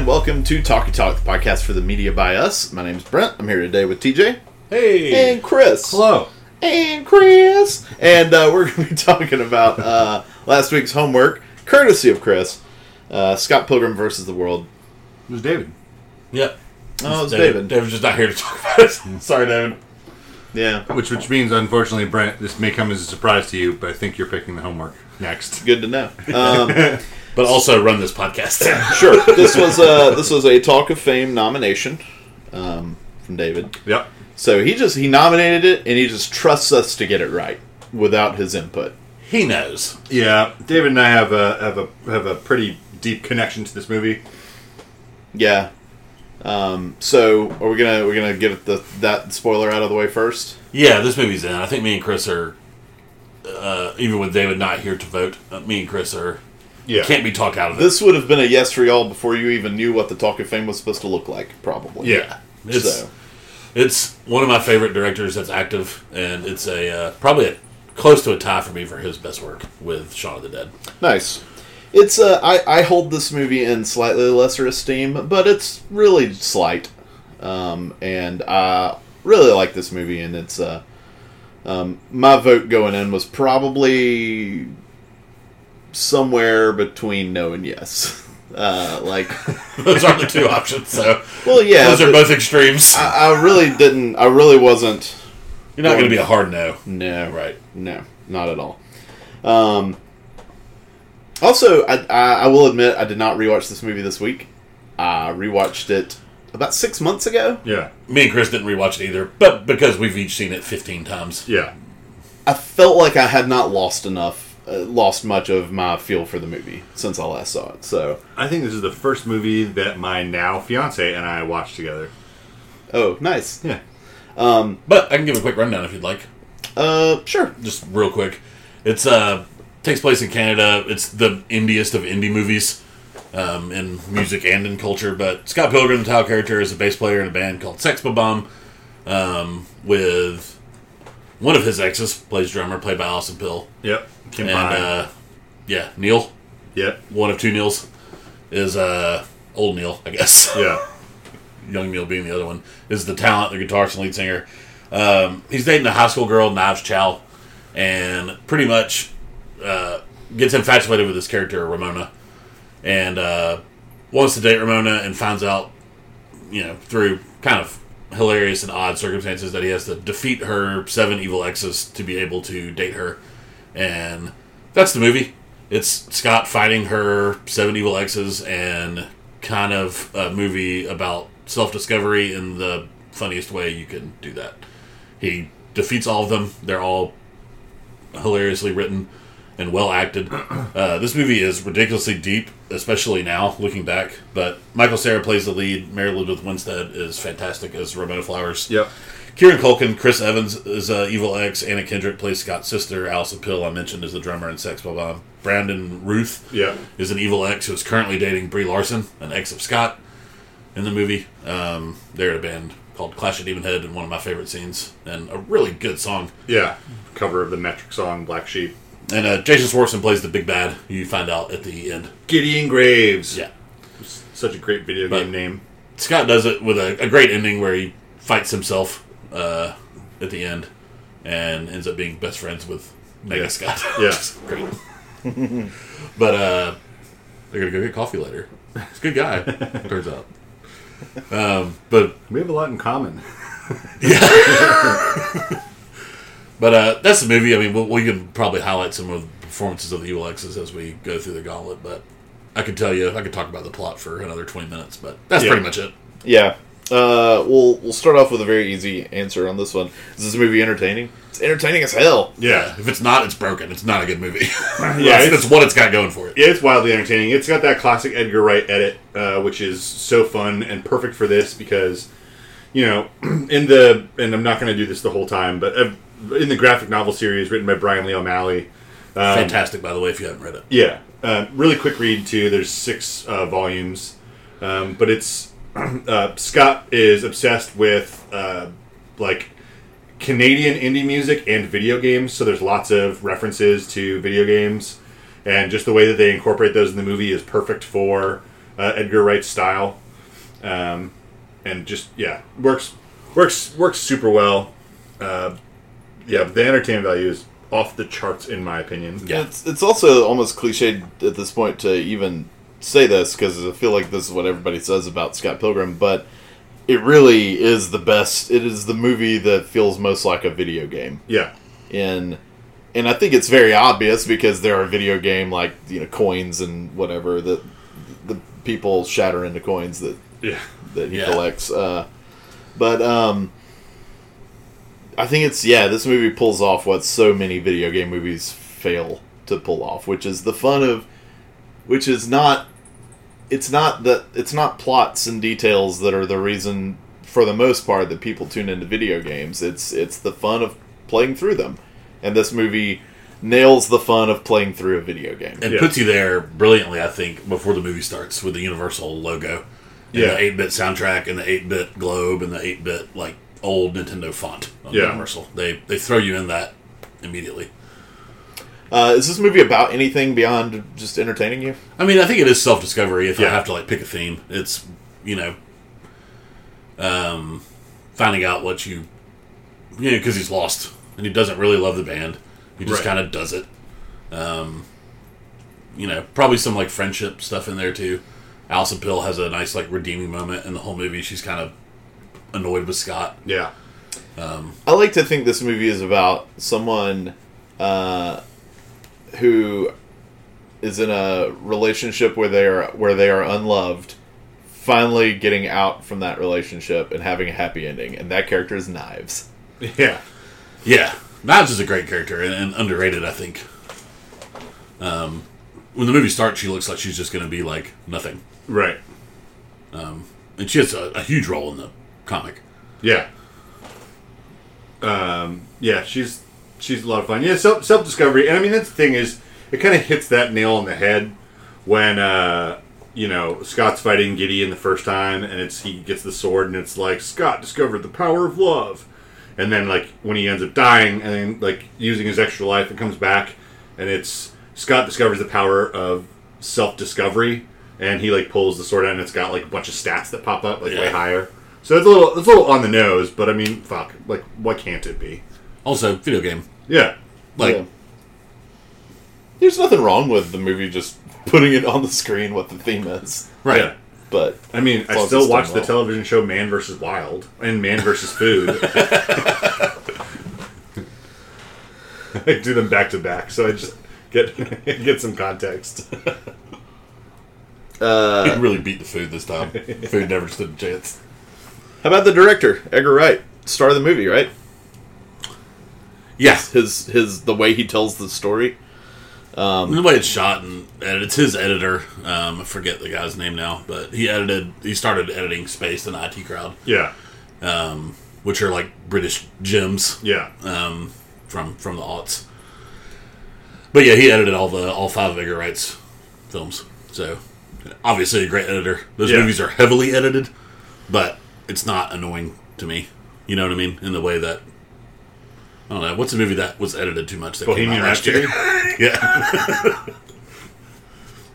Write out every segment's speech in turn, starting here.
Hello, and welcome to Talkie Talk, the podcast for the media by us. My name's Brent. I'm here today with TJ Hey. and Chris. Hello. And Chris. And uh, we're going to be talking about uh, last week's homework, courtesy of Chris. Uh, Scott Pilgrim versus the World. It was David. Yep. Oh, it's David. David's just not here to talk about it. Sorry, David. Yeah, Which which means, unfortunately, Brent, this may come as a surprise to you, but I think you're picking the homework next. good to know. Um, But also run this podcast. sure, this was uh, this was a Talk of Fame nomination um, from David. Yep. So he just he nominated it, and he just trusts us to get it right without his input. he knows. Yeah, David and I have a have a have a pretty deep connection to this movie. Yeah. Um, so are we gonna we're gonna get the that spoiler out of the way first? Yeah, this movie's in. I think me and Chris are, uh, even with David not here to vote, uh, me and Chris are Yeah. can't be talked out of it. This would have been a yes for y'all before you even knew what the Talk of Fame was supposed to look like, probably. Yeah. It's So it's one of my favorite directors that's active, and it's a uh, probably a, close to a tie for me for his best work with Shaun of the Dead. nice. It's uh, I I hold this movie in slightly lesser esteem, but it's really slight, um, and I really like this movie, and it's uh, um, my vote going in was probably somewhere between no and yes. Uh, like, Those are the two options. So well, yeah, those are both extremes. I, I really didn't. I really wasn't. You're not going to be a hard no. No, Right. No, not at all. Um, also, I, I, I will admit I did not rewatch this movie this week. I rewatched it about six months ago. Yeah. Me and Chris didn't rewatch it either, but because we've each seen it 15 times. Yeah. I felt like I had not lost enough, uh, lost much of my feel for the movie since I last saw it. So, I think this is the first movie that my now fiance and I watched together. oh, nice. Yeah. But I can give a quick rundown if you'd like. Uh, sure. Just real quick. It's uh takes place in Canada. It's the indiest of indie movies. Um, in music and in culture, but Scott Pilgrim, the title character, is a bass player in a band called Sex Bomb, um, with one of his exes plays drummer, played by Alison Pill, Yep. Kim and uh, yeah, Neil, yep. one of two Neils, is uh, old Neil, I guess. Yeah. Young Neil being the other one, is the talent, the guitarist and lead singer. Um, he's dating a high school girl, Knives Chow, and pretty much uh, gets infatuated with this character, Ramona, and uh, wants to date Ramona and finds out, you know, through kind of hilarious and odd circumstances that he has to defeat her seven evil exes to be able to date her. And that's the movie. It's Scott fighting her seven evil exes and kind of a movie about self discovery in the funniest way you can do that. He defeats all of them. They're all hilariously written and well acted. Uh, this movie is ridiculously deep, especially now looking back. But Michael Cera plays the lead. Mary Elizabeth Winstead is fantastic as Ramona Flowers. Yep. Kieran Culkin, Chris Evans is uh, Evil X. Anna Kendrick plays Scott's sister. Alison Pill, I mentioned, is the drummer in Sex Bomb. Brandon Routh Yeah. is an Evil X who is currently dating Brie Larson, an ex of Scott, in the movie. Um, they're in a band called Clash of Demon Head, and one of my favorite scenes, and a really good song. Yeah. Cover of the metric song Black Sheep. And uh, Jason Schwartzman plays the big bad, you find out at the end. Gideon Graves. Yeah. Such a great video But- game name. Scott does it with a, a great ending where he fights himself uh, at the end and ends up being best friends with Nega Yeah. Scott. Yeah. Which is great. but uh, they're to go get coffee later. He's a good guy, turns out. Um, but We have a lot in common. But uh, that's the movie. I mean, we we can probably highlight some of the performances of the Evil X's as we go through the gauntlet. But I could tell you, I could talk about the plot for another 20 minutes, but that's Yeah. pretty much it. Yeah. Uh, we'll we'll start off with a very easy answer on this one. Is this movie entertaining? It's entertaining as hell. Yeah. If it's not, it's broken. It's not a good movie. Yeah, that's, it's- that's what it's got going for it. Yeah, it's wildly entertaining. It's got that classic Edgar Wright edit, uh, which is so fun and perfect for this because, you know, in the and I'm not going to do this the whole time, but uh, in the graphic novel series written by Brian Lee O'Malley, um, Fantastic, by the way, if you haven't read it. yeah, uh, really quick read too. There's six uh, volumes, um, but it's uh, Scott is obsessed with uh, like Canadian indie music and video games. So there's lots of references to video games, and just the way that they incorporate those in the movie is perfect for uh, Edgar Wright's style, um, and just yeah works works works super well. Yeah, the entertainment value is off the charts in my opinion. Yeah. It's it's also almost cliched at this point to even say this because I feel like this is what everybody says about Scott Pilgrim, but it really is the best. It is the movie that feels most like a video game. Yeah, In and I think it's very obvious because there are video game like you know coins and whatever that the people shatter into coins that yeah, that he Yeah. collects. Uh, but um, I think it's yeah, this movie pulls off what so many video game movies fail to pull off, which is the fun of, which is not, it's not that it's not plots and details that are the reason for the most part that people tune into video games. It's it's the fun of playing through them, and this movie nails the fun of playing through a video game. and Yeah. puts you there brilliantly. I think before the movie starts with the Universal logo, and Yeah. the eight bit soundtrack, and the eight bit globe, and the eight bit like old Nintendo font of Yeah. Universal. They they throw you in that immediately. Uh, is this movie about anything beyond just entertaining you? I mean, I think it is self discovery. If I have to like pick a theme, it's you know, um, finding out what you, you know, because he's lost and he doesn't really love the band. He just Right. kind of does it. Um, you know, probably some like friendship stuff in there too. Alison Pill has a nice like redeeming moment in the whole movie. She's kind of annoyed with Scott. yeah, I like to think this movie is about someone uh, who is in a relationship where they are where they are unloved, finally getting out from that relationship and having a happy ending, and that character is Knives. yeah, Yeah, Knives is a great character and, and underrated. I think. Um, when the movie starts, she looks like she's just going to be like nothing. right, and she has a, a huge role in the comic. yeah, um, yeah. She's she's a lot of fun. Yeah, self self discovery, and I mean that's the thing is it kind of hits that nail on the head when uh, you know Scott's fighting Gideon the first time, and it's he gets the sword, and it's like Scott discovered the power of love, and then like when he ends up dying, and then like using his extra life, and comes back, and it's Scott discovers the power of self discovery, and he like pulls the sword out, and it's got like a bunch of stats that pop up like way higher. So it's a little it's a little on the nose, but I mean, fuck, like what can't it be? Also, video game. Yeah, Like, Yeah. There's nothing wrong with the movie just putting it on the screen what the theme is, right. Yeah. but I mean, I still it's done watch the well. television show Man vs. Wild and Man vs. Food. I do them back to back, so I just get get some context. uh, He really beat the food this time. food never stood a chance. How about the director Edgar Wright, star of the movie, right? Yes, His his the way he tells the story. And the way it's shot and edited, it's his editor. Um, I forget the guy's name now, but he edited. He started editing Spaced and IT Crowd, Yeah, um, which are like British gems yeah, um, from from the aughts. But yeah, he edited all the all five of Edgar Wright's films. So obviously a great editor. Those Yeah. movies are heavily edited, but it's not annoying to me. You know what I mean? In the way that I don't know. What's a movie that was edited too much that Bohemian came out last Rhapsody. year?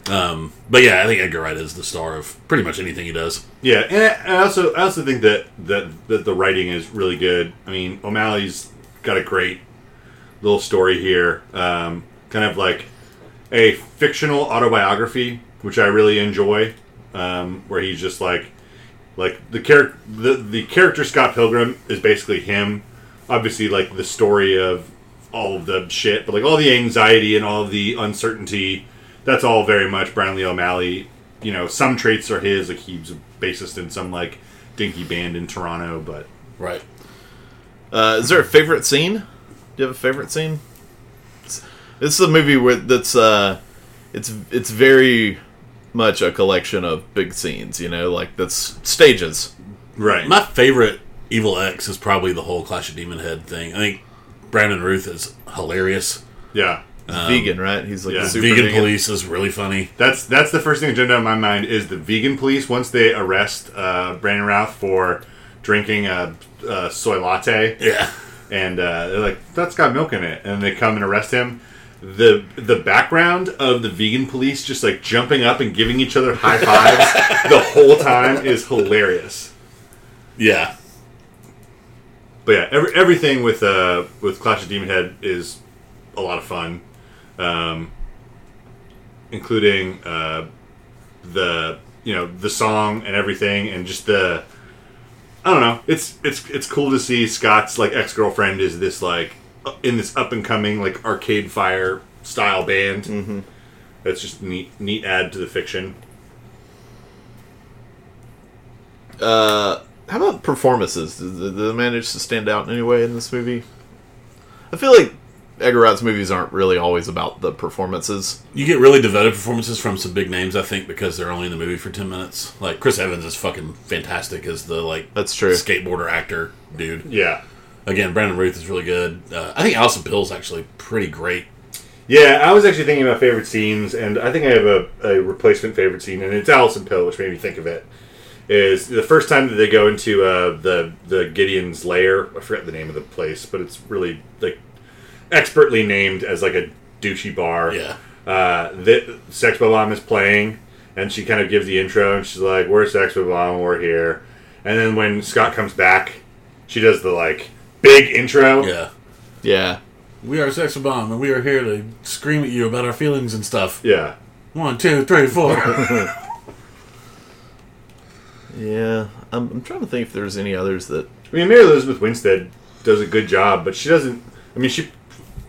yeah. um, but yeah, I think Edgar Wright is the star of pretty much anything he does. Yeah, and I I also I also think that that that the writing is really good. I mean, O'Malley's got a great little story here, um, kind of like a fictional autobiography, which I really enjoy, um, where he's just like like the character the the character Scott Pilgrim is basically him. Obviously, like the story of all of the shit, but like all the anxiety and all the uncertainty. That's all very much Brian Lee O'Malley. You know, some traits are his. Like he's a bassist in some like dinky band in Toronto, but Right. Uh, is there a favorite scene? Do you have a favorite scene? It's- This is a movie where that's uh, it's it's very much a collection of big scenes. You know, like that's stages. right. My favorite Evil X is probably the whole Clash of Demon Head thing. I think Brandon Routh is hilarious. yeah, vegan, right? He's like yeah. the super Vegan, vegan, Police is really funny. That's that's the first thing that jumped out of my mind is the vegan police once they arrest uh, Brandon Routh for drinking a, a soy latte, Yeah. and uh, they're like, "That's got milk in it," and they come and arrest him. The the background of the vegan police just like jumping up and giving each other high fives the whole time is hilarious. Yeah. But yeah, every, everything with uh with Clash of Demon Head is a lot of fun, um, including uh, the you know the song and everything, and just the I don't know. It's it's it's cool to see Scott's like ex girlfriend is this like in this up and coming like Arcade Fire style band. Mm-hmm. That's just neat neat add to the fiction. Uh, how about performances? Did, did they manage to stand out in any way in this movie? I feel like Edgar Wright's movies aren't really always about the performances. You get really devoted performances from some big names, I think, because they're only in the movie for ten minutes. Like Chris Evans is fucking fantastic as the like That's true. skateboarder actor dude. Yeah. Again, Brandon Routh is really good. Uh, I think Alison Pill's actually pretty great. Yeah, I was actually thinking about favorite scenes, and I think I have a, a replacement favorite scene, and it's Alison Pill, which made me think of it. Is the first time that they go into uh, the the Gideon's lair? I forget the name of the place, but it's really like expertly named as like a douchey bar. Yeah. Uh, the Sex Bomb is playing, and she kind of gives the intro, and she's like, "We're Sex Bomb, we're here." And then when Scott comes back, she does the like big intro. Yeah. Yeah. We are Sex Bomb, and we are here to scream at you about our feelings and stuff. Yeah. One, two, three, four. Yeah. I'm, I'm trying to think if there's any others that. I mean, Mary Elizabeth Winstead does a good job, but she doesn't. I mean, she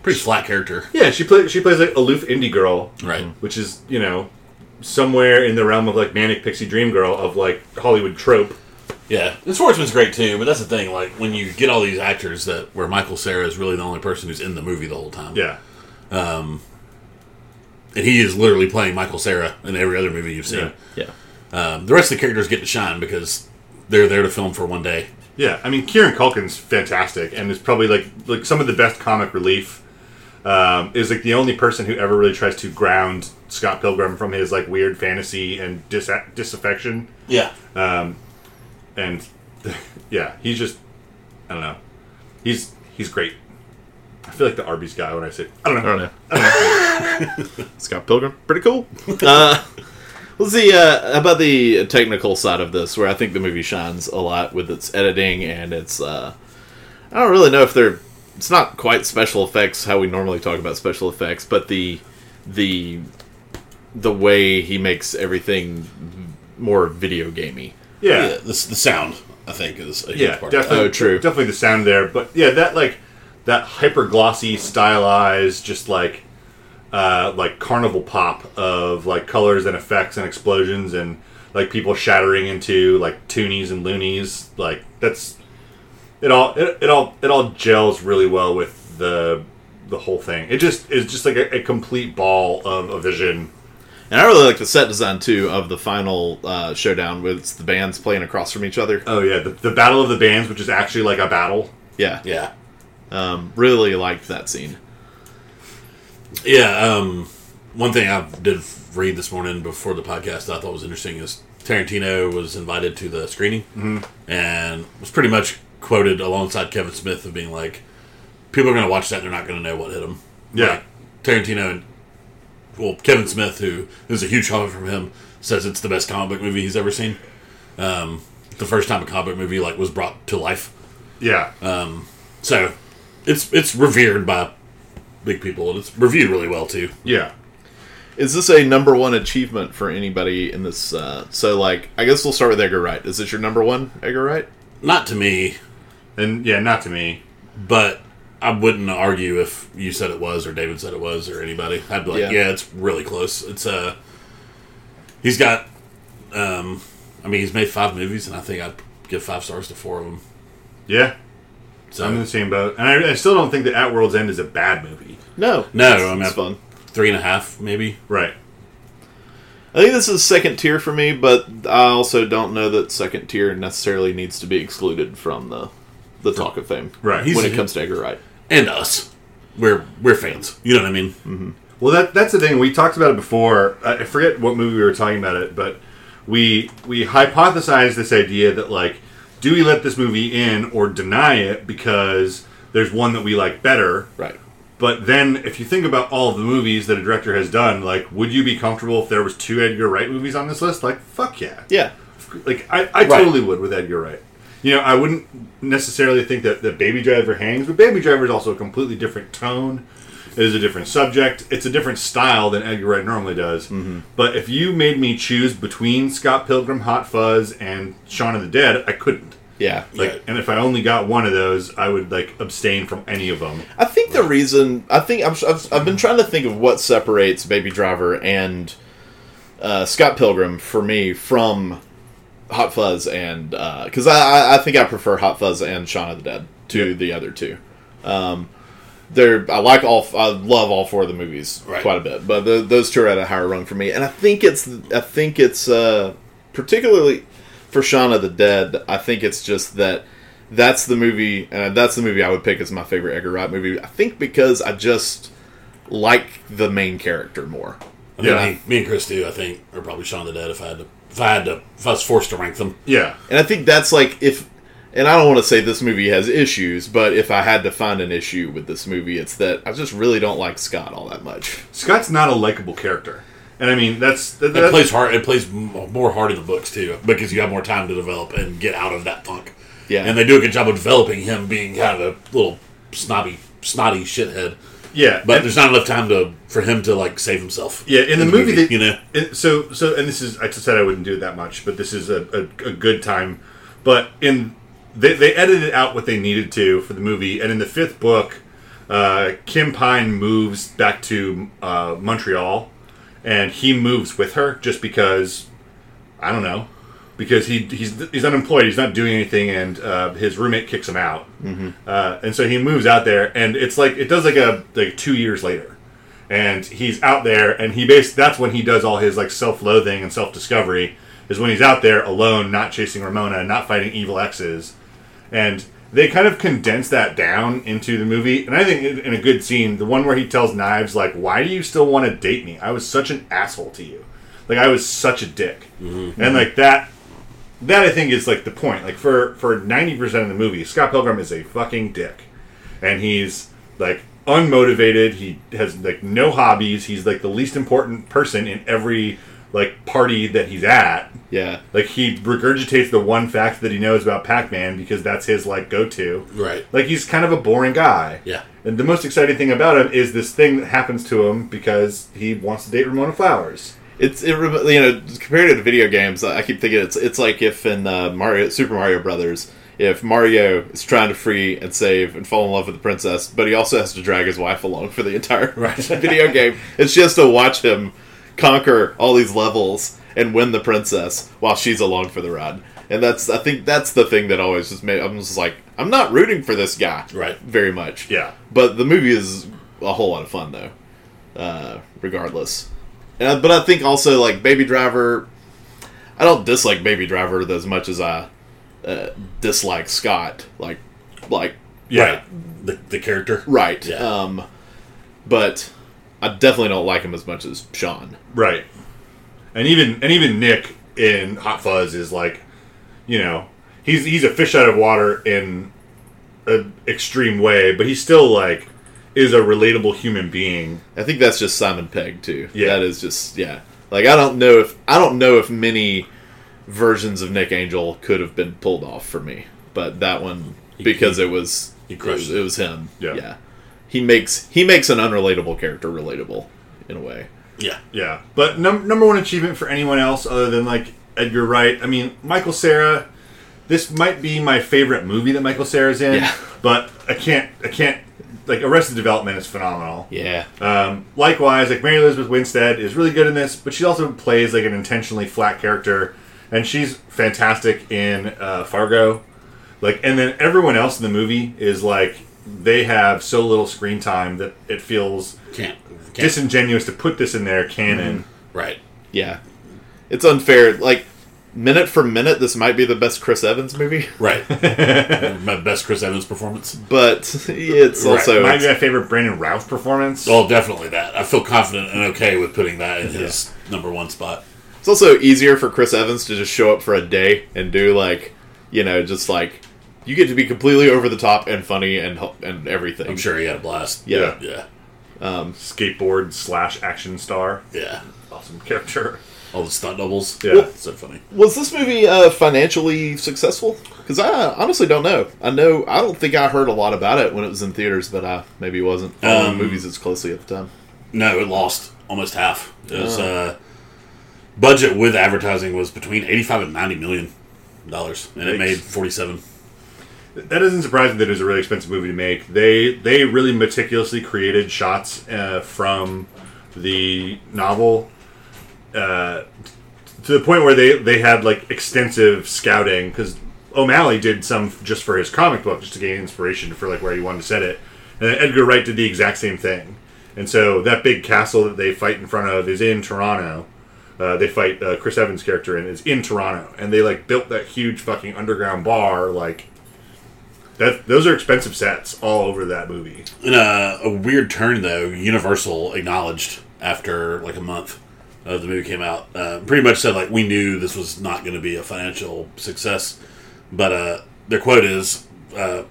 Pretty flat character. Yeah, she plays. She plays like aloof indie girl, Right. Mm-hmm. which is you know somewhere in the realm of like manic pixie dream girl of like Hollywood trope. Yeah. the Schwartzman's great too, but that's the thing. Like, when you get all these actors that where Michael Cera is really the only person who's in the movie the whole time. Yeah, And he is literally playing Michael Cera in every other movie you've seen. Yeah. Yeah. Um, the rest of the characters get to shine because they're there to film for one day. yeah. I mean, Kieran Culkin's fantastic and is probably like like some of the best comic relief. Um, is like the only person who ever really tries to ground Scott Pilgrim from his like weird fantasy and dis- disaffection. Yeah. And yeah, he's just I don't know. He's he's great. I feel like the Arby's guy when I say I don't know. I don't know. Scott Pilgrim, pretty cool. Uh, let's see uh, about the technical side of this, where I think the movie shines a lot with its editing and its. Uh, I don't really know if they're. It's not quite special effects how we normally talk about special effects, but the the the way he makes everything more video gamey. Yeah. Yeah. the, the sound, I think, is a huge Yeah, part definitely. Oh, true. Definitely the sound there, but yeah, that like that hyper glossy, stylized, just like uh, like carnival pop of like colors and effects and explosions and like people shattering into like toonies and loonies. Like that's it all. It, it all it all gels really well with the the whole thing. It just is just like a, a complete ball of a vision. And I really like the set design too of the final uh, showdown with the bands playing across from each other. Oh yeah, the, the battle of the bands, which is actually like a battle. Yeah. Yeah. um, really liked that scene. Yeah. Um, one thing I did read this morning before the podcast I thought was interesting is Tarantino was invited to the screening and was pretty much quoted alongside Kevin Smith of being like, people are going to watch that and they're not going to know what hit them. Yeah. Like, Tarantino and, well, Kevin Smith, who is a huge comment from him, says it's the best comic book movie he's ever seen. Um, the first time a comic book movie like was brought to life. Yeah, So it's it's revered by big people and it's reviewed really well too. yeah. Is this a number one achievement for anybody in this? Uh, so, like, I guess we'll start with Edgar Wright. Is this your number one, Edgar Wright? Not to me, And yeah, not to me. but I wouldn't argue if you said it was or David said it was or anybody. I'd be like, Yeah. yeah, it's really close. It's uh he's got um I mean he's made five movies and I think I'd give five stars to four of them. Yeah, So I'm in the same boat, and I, I still don't think that At World's End is a bad movie. No, No, it's, I mean, it's fun. three and a half maybe. Right. I think this is second tier for me, but I also don't know that second tier necessarily needs to be excluded from the the talk of fame. Right. He's- when it comes to Edgar Wright. And us. We're we're fans. You know what I mean? Mm-hmm. Well, that that's the thing. We talked about it before. I forget what movie we were talking about it, but we we hypothesized this idea that like, do we let this movie in or deny it because there's one that we like better? Right. But then, if you think about all of the movies that a director has done, like, would you be comfortable if there was two Edgar Wright movies on this list? Like, fuck yeah. Yeah. Like, I, I totally would with Edgar Wright. You know, I wouldn't necessarily think that, that Baby Driver hangs, but Baby Driver is also a completely different tone. It is a different subject. It's a different style than Edgar Wright normally does. Mm-hmm. But if you made me choose between Scott Pilgrim, Hot Fuzz, and Shaun of the Dead, I couldn't. Yeah. Like, Yeah. and if I only got one of those, I would like abstain from any of them. I think the reason I think I'm, I've, I've been trying to think of what separates Baby Driver and uh, Scott Pilgrim for me from Hot Fuzz and because I I I think I prefer Hot Fuzz and Shaun of the Dead to the other two. Um, they're I like all I love all four of the movies Right. quite a bit, but the, those two are at a higher rung for me, and I think it's I think it's uh, particularly for Shaun of the Dead. I think it's just that that's the movie, and that's the movie I would pick as my favorite Edgar Wright movie. I think because I just like the main character more. I mean, Yeah. me, me and Chris too. I think are probably Shaun of the Dead if I had to. If I had to, if I was forced to rank them, Yeah, And I think that's like if, and I don't want to say this movie has issues, but if I had to find an issue with this movie, it's that I just really don't like Scott all that much. Scott's not a likable character, and I mean that's that, it plays hard. It plays more hard in the books too because you have more time to develop and get out of that funk. Yeah. and they do a good job of developing him being kind of a little snobby, snotty shithead. Yeah. But and- there's not enough time to for him to like save himself. Yeah, in the, movie, they, you know, it- so so, and this is I just said I wouldn't do it that much, but this is a, a, a good time. But in they they edited out what they needed to for the movie, and in the fifth book, uh, Kim Pine moves back to uh, Montreal, and he moves with her just because I don't know. Because he he's he's unemployed, he's not doing anything, and uh, his roommate kicks him out, mm-hmm. uh, and so he moves out there, and it's like it does like a like two years later, and he's out there and he base that's when he does all his like self-loathing and self-discovery is when he's out there alone not chasing ramona not fighting evil exes. And they kind of condense that down into the movie and i think in in a good scene the one where he tells knives like why do you still want to date me? I was such an asshole to you. Like i was such a dick. And like that that i think is like the point. Like for for 90% of the movie scott pilgrim is a fucking dick. And he's like unmotivated. He has like no hobbies. He's like the least important person in every like party that he's at. Yeah. like he regurgitates the one fact that he knows about pac-man because that's his like go-to. Right? like he's kind of a boring guy. Yeah, and the most exciting thing about him is this thing that happens to him because he wants to date ramona flowers It's it, you know compared to video games, I keep thinking it's it's like if in uh, Mario Super Mario Brothers, if Mario is trying to free and save and fall in love with the princess, but he also has to drag his wife along for the entire Right. video game. It's just to watch him conquer all these levels and win the princess while she's along for the ride. And that's I think that's the thing that always just made I'm just like I'm not rooting for this guy Right. very much. yeah But the movie is a whole lot of fun though, uh, regardless. And I, but I think also like Baby Driver, I don't dislike Baby Driver as much as I uh, dislike Scott. Like, like yeah Right. The the character. right. Yeah. Um, but I definitely don't like him as much as Shaun. Right. And even and even Nick in Hot Fuzz is like, you know, he's he's a fish out of water in an extreme way, but he's still like is a relatable human being. I think that's just Simon Pegg too. Yeah. that is just yeah. Like I don't know if I don't know if many versions of Nick Angel could have been pulled off for me, but that one because it was he it was, it was him. Yeah. yeah. He makes he makes an unrelatable character relatable in a way. Yeah, Yeah. But num- number one achievement for anyone else other than like Edgar Wright. I mean, Michael Cera. This might be my favorite movie that Michael Cera's in, Yeah. but I can't I can't like Arrested Development is phenomenal. Yeah. Um, likewise, like Mary Elizabeth Winstead is really good in this, but she also plays like an intentionally flat character, and she's fantastic in uh, Fargo. Like, and then everyone else in the movie is like they have so little screen time that it feels can't, can't disingenuous to put this in their canon. right. Yeah. It's unfair. Like minute for minute, this might be the best Chris Evans movie, Right. My best Chris Evans performance. but it's Right. also Might be my favorite Brandon Routh performance. Oh, definitely that. I feel confident and okay with putting that in his number one spot. It's also easier for Chris Evans to just show up for a day and do like, you know, just like you get to be completely over the top and funny and and everything. I'm sure he had a blast. Yeah. yeah, um, Skateboard slash action star. yeah. Awesome character. All the stunt doubles. Yeah. so funny. Was this movie uh, financially successful? Because I honestly don't know. I know I don't think I heard a lot about it when it was in theaters, but I maybe wasn't following Um, movies as closely at the time. No, it lost almost half. It was uh, budget with advertising was between eighty-five and ninety million dollars, and it made forty-seven. That doesn't surprising that it was a really expensive movie to make. They they really meticulously created shots uh, from the novel uh, to the point where they, they had like extensive scouting because O'Malley did some just for his comic book just to gain inspiration for like where he wanted to set it, and Edgar Wright did the exact same thing. And so that big castle that they fight in front of is in Toronto. Uh, they fight uh, Chris Evans' character in is in Toronto, and they like built that huge fucking underground bar like that. Those are expensive sets all over that movie. In a, a weird turn, though, Universal acknowledged after like a month of the movie came out, uh, pretty much said like we knew this was not going to be a financial success, but uh, their quote is, uh,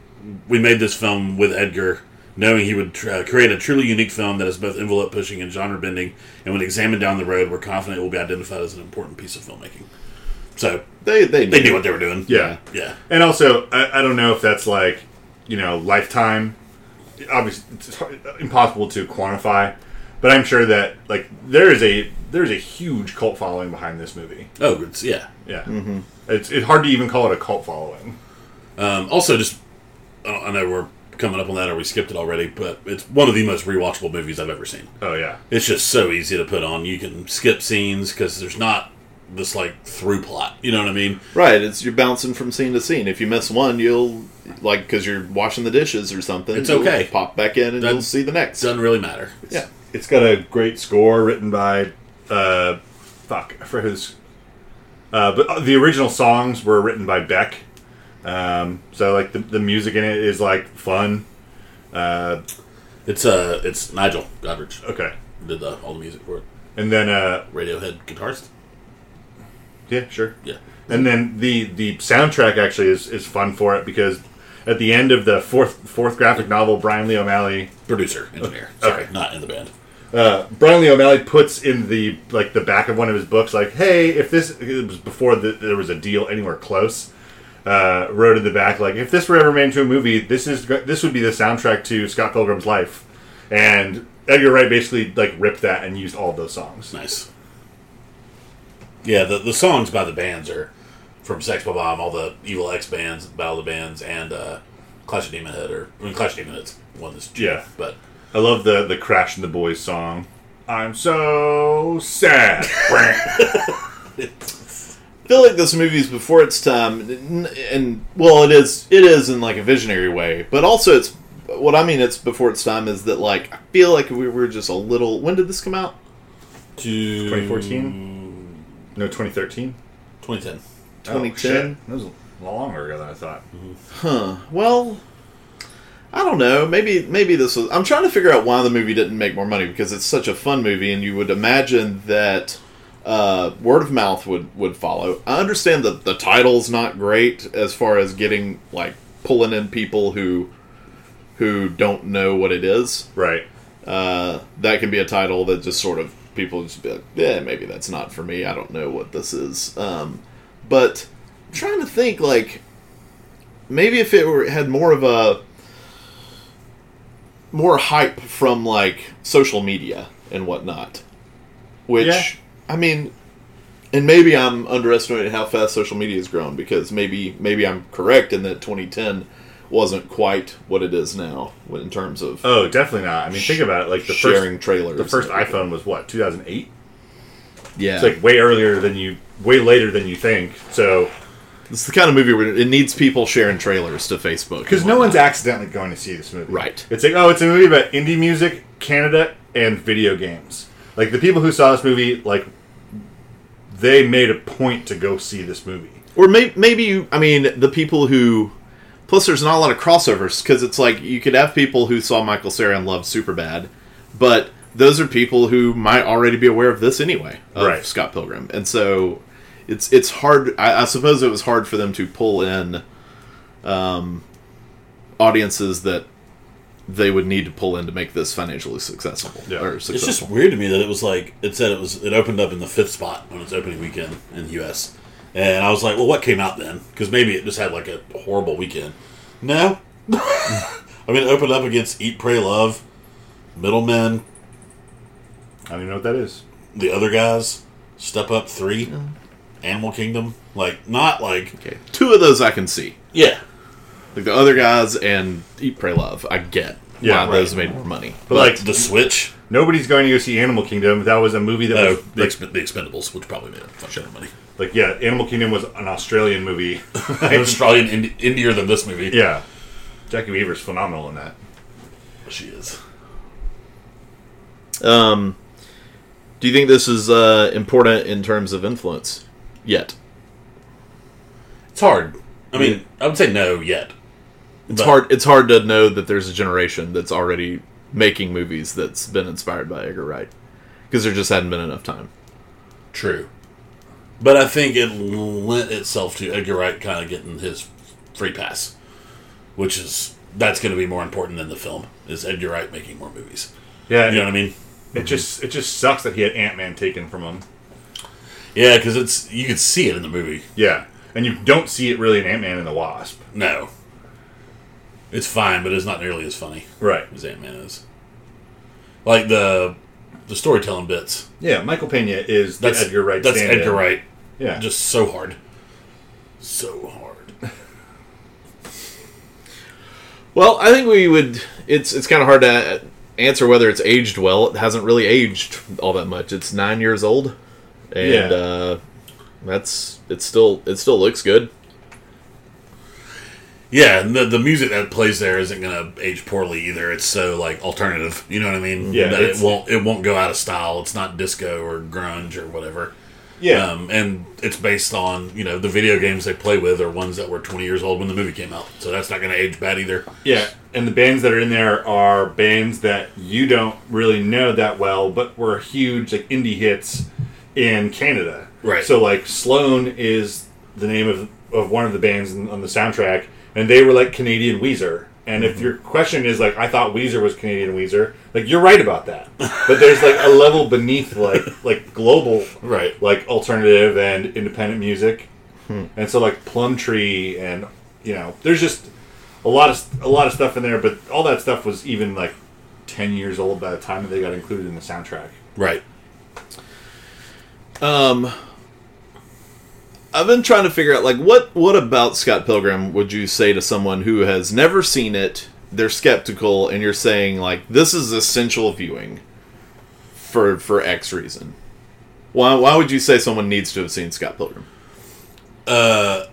"We made this film with Edgar." Knowing he would tr- uh, create a truly unique film that is both envelope pushing and genre bending, and when examined down the road, we're confident it will be identified as an important piece of filmmaking. So They they they knew what they were doing. Yeah. yeah. And also, I, I don't know if that's like, you know, lifetime. Obviously, it's hard- impossible to quantify, but I'm sure that like there is a there's a huge cult following behind this movie. Oh, it's yeah. Yeah, it's it's hard to even call it a cult following. Um, also, just I know we're coming up on that, or we skipped it already, but it's one of the most rewatchable movies I've ever seen. Oh yeah, It's just so easy to put on. You can skip scenes because there's not this like through plot. You know what I mean? Right, it's you're bouncing from scene to scene. If you miss one, you'll like because you're washing the dishes or something. It's okay. Pop back in and Doesn't- you'll see the next. Doesn't really matter. Yeah, it's got a great score written by, uh, fuck, for his. Uh, but the original songs were written by Beck, um, so like the, the music in it is like fun. Uh, It's uh, it's Nigel Godrich okay, did the, all the music for it. and then uh, Radiohead guitarist. yeah, sure. Yeah, And then the the soundtrack actually is, is fun for it because at the end of the fourth fourth graphic novel, Brian Lee O'Malley producer, engineer. Sorry, Okay. not in the band. Uh, Brian Lee O'Malley puts in the like the back of one of his books like, hey, if this it was before the, there was a deal anywhere close. Uh, wrote in the back like, if this were ever made into a movie, this is this would be the soundtrack to Scott Pilgrim's Life, and Edgar Wright basically like ripped that and used all those songs. Nice. Yeah, the the songs by the bands are from Sex Bomb, all the Evil X bands, Battle of the Bands, and uh, Clash of Demon Head. Or I mean, Clash of Demon Head's one that's cheap, Yeah. but I love the the Crash and the Boys song. I'm so sad. I feel like this movie is before its time, and, and well, it is. It is in like a visionary way, but also it's what I mean. It's before its time is that like I feel like we were just a little. When did this come out? to 2014? no, 2013. 2010. 2010? that was a lot longer ago than I thought. Huh. Well, I don't know. Maybe maybe this was. I'm trying to figure out why the movie didn't make more money because it's such a fun movie, and you would imagine that uh, word of mouth would would follow. I understand that the title's not great as far as getting like pulling in people who who don't know what it is. Right. Uh, that can be a title that just sort of people just be like, yeah, maybe that's not for me. I don't know what this is. Um, but I'm trying to think like maybe if it were had more of a more hype from like social media and whatnot, which Yeah. I mean. And maybe I'm underestimating how fast social media has grown because maybe maybe I'm correct in that 2010 wasn't quite what it is now in terms of Oh, definitely not. I mean, think about it. Like the sharing first, trailers. the first iPhone was what 2008. Yeah, It's like way earlier than you, way later than you think. So it's the kind of movie where it needs people sharing trailers to Facebook because no one's accidentally going to see this movie. Right. It's like oh, it's a movie about indie music, Canada, and video games. Like the people who saw this movie, like they made a point to go see this movie. or may, maybe you. I mean, the people who. Plus, there's not a lot of crossovers because it's like you could have people who saw Michael Cera and loved Superbad, but those are people who might already be aware of this anyway, of Right. Scott Pilgrim, and so it's it's hard. I, I suppose it was hard for them to pull in um, audiences that they would need to pull in to make this financially successful Yeah. or It's just weird to me that it was like it said it was it opened up in the fifth spot on its opening weekend in the U.S. And I was like, well, what came out then? Because maybe it just had like a horrible weekend. No, I mean, it opened up against Eat, Pray, Love, Middlemen, I don't even know what that is. the other guys, Step Up Three, Animal Kingdom. Like not like okay, two of those I can see. yeah, Like the other guys and Eat, Pray, Love, I get Yeah, why right. those made more money. But like, the Switch. nobody's going to go see Animal Kingdom. That was a movie that Oh, was the, like, Exp- the Expendables, which probably made a fuck ton of money. like, yeah, Animal Kingdom was an Australian movie. an Australian Indi- Indier than this movie. yeah, Jacki Weaver's phenomenal in that. she is. Um, do you think this is uh, important in terms of influence yet? It's hard. I mean, I would say no yet. It's But- hard. It's hard to know that there's a generation that's already making movies that's been inspired by Edgar Wright because there just hadn't been enough time. True. But I think it lent itself to Edgar Wright kind of getting his free pass, which is that's going to be more important than the film. Is Edgar Wright making more movies? Yeah, You know what I mean? it just it just sucks that he had Ant Man taken from him. Yeah, because it's you can see it in the movie. Yeah, and you don't see it really in Ant Man and the Wasp. No, it's fine, but it's not nearly as funny Right. as Ant Man is. Like the the storytelling bits. Yeah, Michael Pena is the That's Edgar Wright. That's stand-in. Edgar Wright. Yeah, Just so hard. So hard. Well, I think we would. It's it's kind of hard to answer whether it's aged well. It hasn't really aged all that much. It's nine years old, and Yeah. uh, that's it. Still, it still looks good. Yeah, and the the music that plays there isn't going to age poorly either. It's so like alternative. You know what I mean? Yeah, that it won't it won't go out of style. It's not disco or grunge or whatever. yeah, Um, and it's based on you know the video games they play with are ones that were 20 years old when the movie came out. So that's not going to age bad either. yeah. And the bands that are in there are bands that you don't really know that well, but were huge like indie hits in Canada. Right. So like Sloan is the name of of one of the bands in, on the soundtrack, and they were like Canadian Weezer. And if mm-hmm. your question is like, I thought Weezer was Canadian Weezer, like you're right about that. But there's like a level beneath like like global Right. like alternative and independent music, hmm. and so like Plumtree and you know there's just a lot of a lot of stuff in there. But all that stuff was even like ten years old by the time that they got included in the soundtrack. Right. Um, I've been trying to figure out like what what about Scott Pilgrim would you say to someone who has never seen it? They're skeptical, and you're saying like this is essential viewing for for X reason. Why why would you say someone needs to have seen Scott Pilgrim? Uh,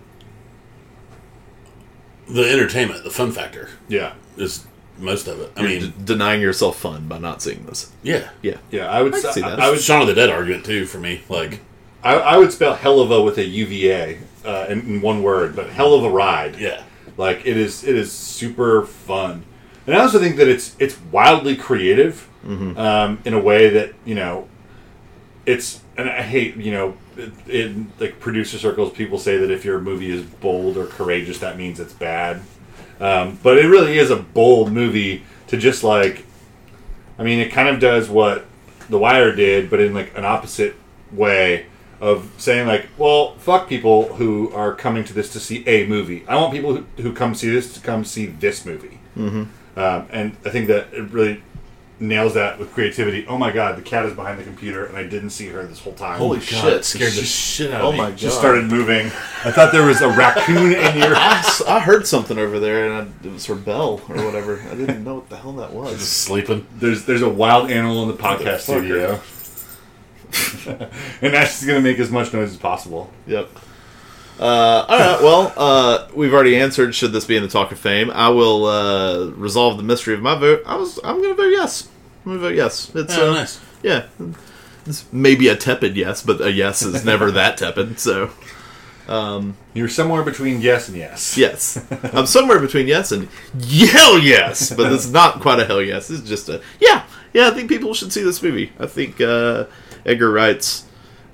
the entertainment, the fun factor Yeah, is most of it. I You're mean, d- denying yourself fun by not seeing this. yeah. Yeah, yeah. I would I can see that. I I would was Shaun of the Dead argument too for me. Like, I, I would spell hell of a with a UVA uh, in, in one word, but hell of a ride. yeah, Like it is, it is super fun, and I also think that it's it's wildly creative um, in a way that you know, it's. And I hate you know, it, in like producer circles, people say that if your movie is bold or courageous, that means it's bad. Um, but it really is a bold movie to just like, I mean, it kind of does what The Wire did, but in like an opposite way of saying like, well, fuck people who are coming to this to see a movie. I want people who, who come see this to come see this movie. Mm-hmm. Um, and I think that it really nails that with creativity. Oh my god, the cat is behind the computer, and I didn't see her this whole time. Holy God, shit! scared the shit out Oh of me. my god! Just started moving. I thought there was a raccoon in your. I heard something over there, and I, it was her bell or whatever. I didn't know what the hell that was. Just sleeping. There's there's a wild animal in the podcast Motherfucker. studio, and that's just gonna make as much noise as possible. Yep. Uh, all right. Well, uh, we've already answered. Should this be in the Talk of Fame? I will uh, resolve the mystery of my vote. I was. I'm going to vote yes. I'm going to vote yes. It's Oh, uh, nice. Yeah. It's maybe a tepid yes, but a yes is never that tepid. So You're somewhere between yes and yes. yes, I'm somewhere between yes and hell yes, but it's not quite a hell yes. It's just a yeah, yeah. I think people should see this movie. I think uh, Edgar Wright's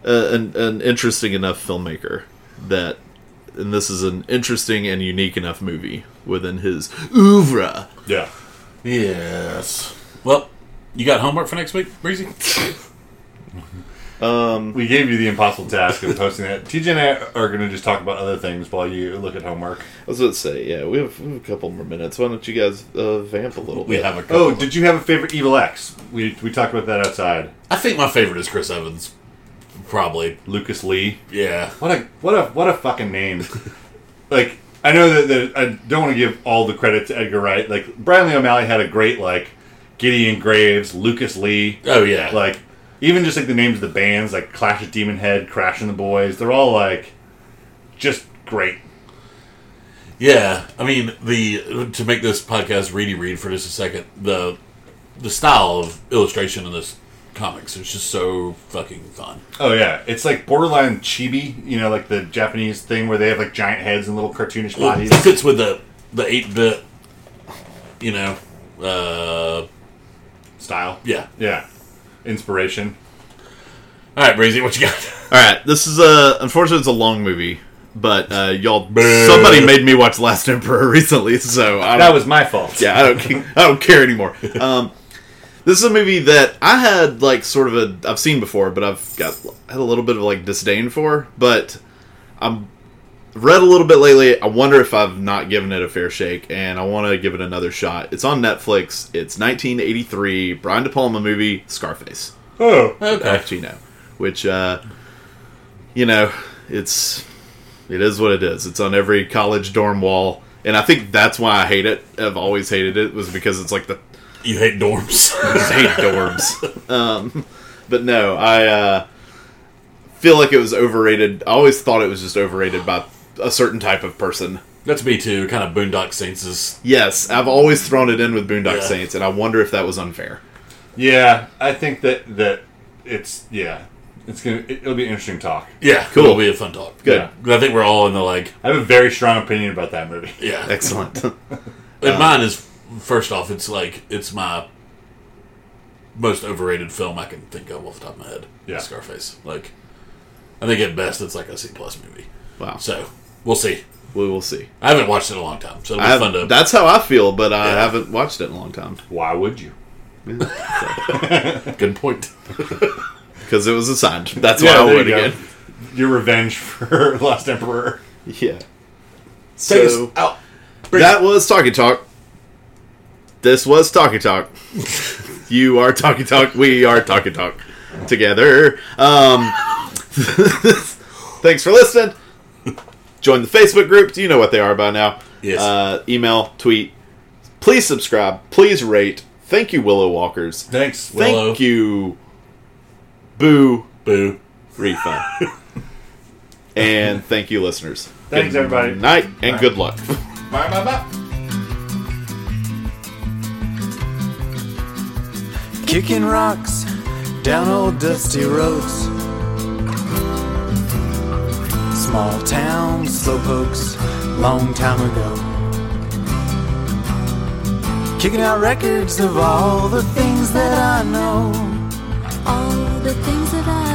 uh, an, an interesting enough filmmaker that and this is an interesting and unique enough movie within his oeuvre. Yeah. Yes. Well, you got homework for next week, Breezy? We gave you the impossible task of posting that. TJ and I are going to just talk about other things while you look at homework. I was going to say, yeah, we have, we have a couple more minutes. Why don't you guys uh, vamp a little We bit? have a couple. Oh, did you have a favorite Evil X? We, we talked about that outside. I think my favorite is Chris Evans. Probably. Lucas Lee. Yeah. What a what a what a fucking name. like I know that, that I don't want to give all the credit to Edgar Wright. Like Brian Lee O'Malley had a great like Gideon Graves, Lucas Lee. Oh, yeah. Like even just like the names of the bands, like Clash of Demon Head, Crash and the Boys, they're all like just great. Yeah, I mean the to make this podcast ready read for just a second the the style of illustration in this comics is just so fucking fun. Oh yeah, it's like borderline chibi, you know, like the Japanese thing where they have like giant heads and little cartoonish bodies. It fits with the the eight bit, you know, uh, Style. yeah. Yeah. Inspiration. All right, Breezy, what you got? All right, this is a unfortunately it's a long movie, but uh, y'all somebody made me watch Last Emperor recently, so I That was my fault. yeah I don't I don't care anymore. Um, this is a movie that I had like sort of a I've seen before, but I've got had a little bit of like disdain for, but I'm read a little bit lately. I wonder if I've not given it a fair shake, and I want to give it another shot. It's on Netflix. It's 1983 Brian De Palma movie Scarface. Oh. Okay. Al Pacino, which uh, you know, it's it is what it is. It's on every college dorm wall, and I think that's why I hate it. I've always hated it was because it's like the You hate dorms. I just hate dorms. Um, but no, I uh, feel like it was overrated. I always thought it was just overrated by a certain type of person. That's me too. Kind of Boondock Saints is. Yes, I've always thrown it in with Boondock Yeah. Saints, and I wonder if that was unfair. Yeah, I think that that it's yeah, it's gonna it, will be an interesting talk. Yeah, Cool. It'll be a fun talk. Good. Yeah. I think we're all in the like. I have a very strong opinion about that movie. Yeah. Excellent. And um, mine is first off, it's like it's my most overrated film I can think of off the top of my head. Yeah. Scarface. Like, I think at best it's like a C plus movie. wow. So we'll see. We will see. I haven't watched it in a long time, so it'll be I have- fun to. that's how I feel, but I Yeah. haven't watched it in a long time. Why would you? Good point. because it was assigned. That's Yeah, why I there would you go. again. Your revenge for Lost Emperor. Yeah. Take So us out. that was Talkie Talk. This was Talkie Talk. you are Talkie Talk. We are Talkie Talk together. Um, thanks for listening. Join the Facebook group. You know what they are by now. Yes. Uh, email, tweet. Please subscribe. Please rate. Thank you, Willow Walkers. Thanks. Willow. Thank you, Boo Boo. Refa. and thank you, listeners. Thanks, Good everybody. Night and good luck. Bye bye bye. Kicking rocks down old dusty roads. Small town slowpokes, long time ago. Kicking out records of all the things that I know. all the things that I